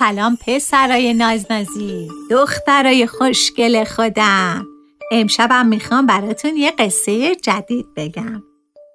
سلام پسرای نازنازی دخترای خوشگل خودم. امشبم می‌خوام براتون یه قصه جدید بگم.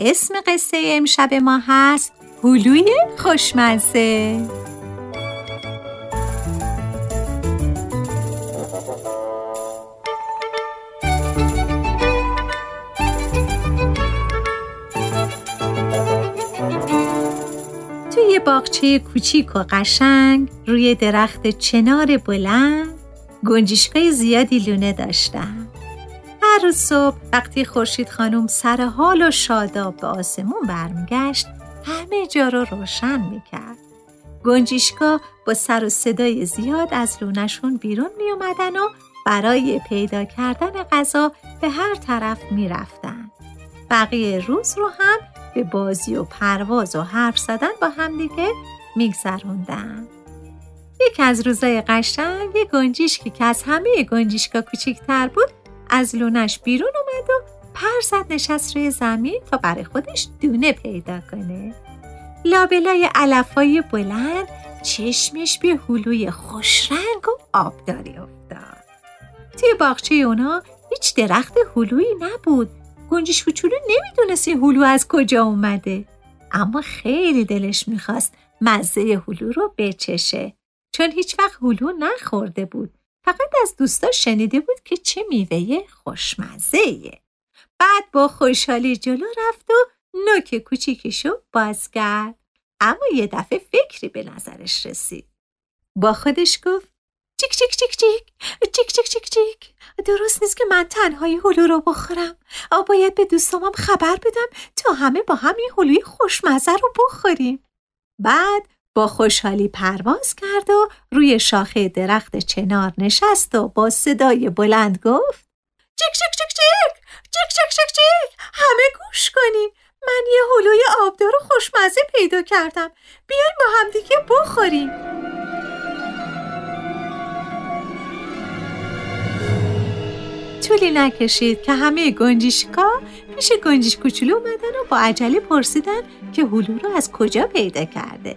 اسم قصه امشب ما هست هلوی خوشمزه. باغچه کوچیک و قشنگ روی درخت چنار بلند گنجشکای زیادی لونه داشتن. هر روز صبح وقتی خورشید خانم سر حال و شاداب به آسمون برمیگشت همه جا رو روشن می‌کرد. گنجشکا با سر و صدای زیاد از لونشون بیرون می اومدن و برای پیدا کردن غذا به هر طرف می‌رفتن. بقیه روز رو هم به بازی و پرواز و حرف زدن با همدیگه میگذروندن. یکی از روزای قشنگ یه گنجیشکی که از همه گنجیشکا کوچیکتر بود از لونش بیرون اومد و پر زد نشست روی زمین تا برای خودش دونه پیدا کنه. لابلای علفای بلند چشمش به هلوی خوشرنگ و آبداری افتاد. توی باغچه اونا هیچ درخت هلویی نبود گنجش کوچولو نمی‌دونست این هلو از کجا اومده. اما خیلی دلش می‌خواست مزه هلو رو بچشه. چون هیچ وقت هلو نخورده بود. فقط از دوستا شنیده بود که چه میوه خوشمزه بعد با خوشحالی جلو رفت و نوک کوچیکشو باز کرد. اما یه دفعه فکری به نظرش رسید. با خودش گفت چیک چیک چیک چیک. چیک چیک چیک چیک. درست نیست که من تنهایی هلو رو بخورم. باید به دوستامم خبر بدم تا همه با هم این هلوی خوشمزه رو بخوریم. بعد با خوشحالی پرواز کرد و روی شاخه درخت چنار نشست و با صدای بلند گفت چیک چیک چیک چیک. چیک چیک چیک چیک. همه گوش کنیم. من یه هلوی آبدار و خوشمزه پیدا کردم. بیاین با همدیگه بخوریم. طولی نکشید که همه گنجیشکا پیش گنجیش کوچولو اومدن و با عجله پرسیدن که هلو رو از کجا پیدا کرده.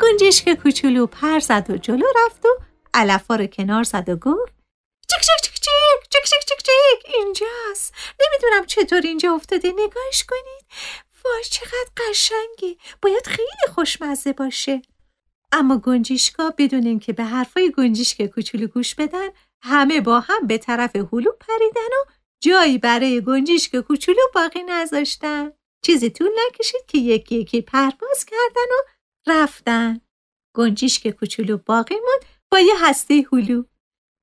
گنجیشک کوچولو پر زد و جلو رفت و علفا رو کنار زد و گفت چک چک چک چک چک چک چک چک اینجاست. نمی‌دونم چطور اینجا افتاده نگاهش کنید. وای چقدر قشنگی باید خیلی خوشمزه باشه. اما گنجیشکا بدون اینکه به حرفای گنجیشک کوچولو گوش بدن همه با هم به طرف هلو پریدن و جایی برای گنجیشک کوچولو باقی نذاشتن. چیزی طول نکشید که یکی یکی پرواز کردن و رفتن. گنجیشک کوچولو باقی موند با یه هسته هلو.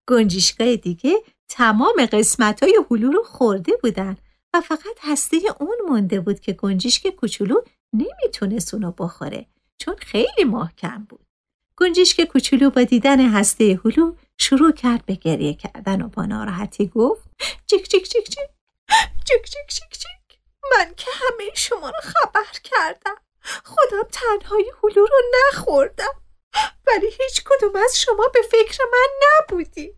گنجیشکای دیگه تمام قسمت های هلو رو خورده بودن و فقط هسته اون مونده بود که گنجیشک کوچولو نمی‌تونست اونو بخوره چون خیلی محکم بود. گنجیشک کوچولو با دیدن هسته هلو شروع کرد به گریه کردن و با ناراحتی گفت چیک چیک چیک چیک چیک چیک چیک چیک. من که همه شما رو خبر کردم. خودم تنهایی هلو رو نخوردم. ولی هیچ کدوم از شما به فکر من نبودی.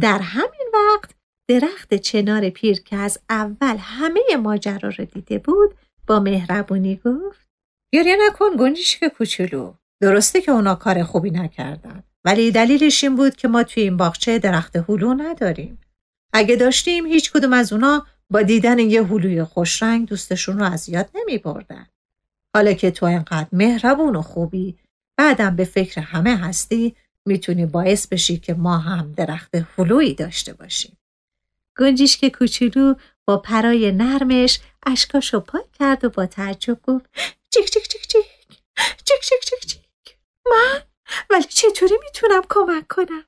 در همین وقت درخت چنار پیر که از اول همه ماجرا رو دیده بود با مهربونی گفت گریه نکن گنجیشک کوچولو. درسته که اونا کار خوبی نکردن. ولی دلیلش این بود که ما توی این باغچه درخت هلو نداریم. اگه داشتیم هیچ کدوم از اونا با دیدن یه هلوی خوشرنگ دوستشون رو اذیت نمی بردن. حالا که تو انقدر مهربون و خوبی بعدم به فکر همه هستی می‌تونی باعث بشی که ما هم درخت هلویی داشته باشیم. که کوچولو با پرای نرمش اشکاشو پاک کرد و با تعجب گفت چیک چیک چیک چیک چیک چیک چیک چیک من ولی چطوری می‌تونم کمک کنم؟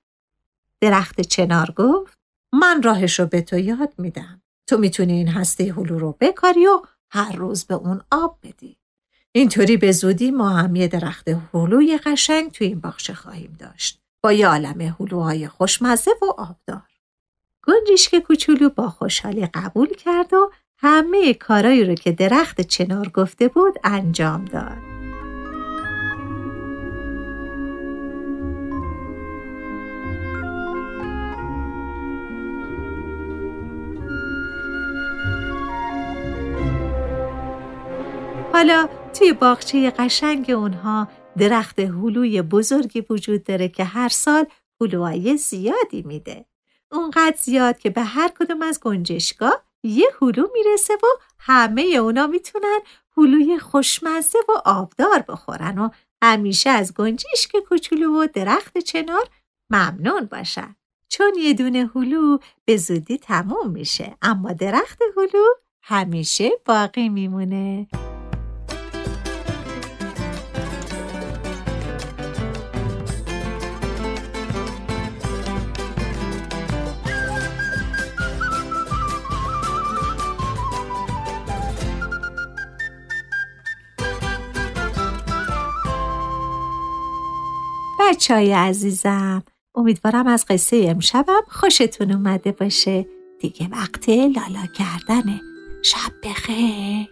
درخت چنار گفت من راهش رو به تو یاد میدم. تو می‌تونی این هسته هلو رو بکاری و هر روز به اون آب بدی. اینطوری به زودی ما هم یه درخت هلوی قشنگ توی این باغچه خواهیم داشت. با یه عالم هلوهای خوشمزه و آبدار. که کوچولو با خوشحالی قبول کرد و همه کارایی رو که درخت چنار گفته بود انجام داد. حالا توی باغچه قشنگ اونها درخت هلوی بزرگی وجود داره که هر سال هلوهای زیادی میده. اونقدر زیاد که به هر کدوم از گنجشگاه یه هلو می‌رسه و همه اونا می‌تونن هلوی خوشمزه و آبدار بخورن و همیشه از گنجشک کوچولو و درخت چنار ممنون باشن. چون یه دونه هلو به زودی تموم میشه اما درخت هلو همیشه باقی میمونه. بچه های عزیزم. امیدوارم از قصه امشبم خوشتون اومده باشه. دیگه وقت لالا کردنه شب بخیر.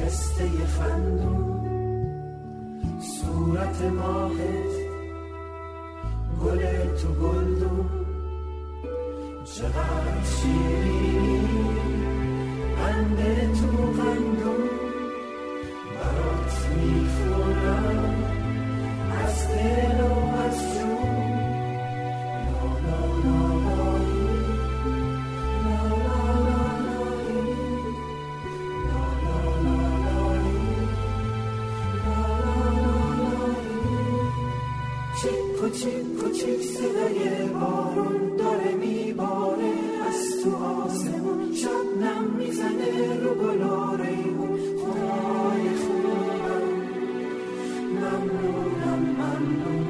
پسته خندون. صورت ماهت گل تو گلدون. چقدر شیرینی بنده تو قندون برات می‌خورم چیک و چیک و چیک صدای بارون داره میباره. از تو آسمون شبنم می‌زنه رو گلا ریحون خدای خوبم. ممنونم ممنون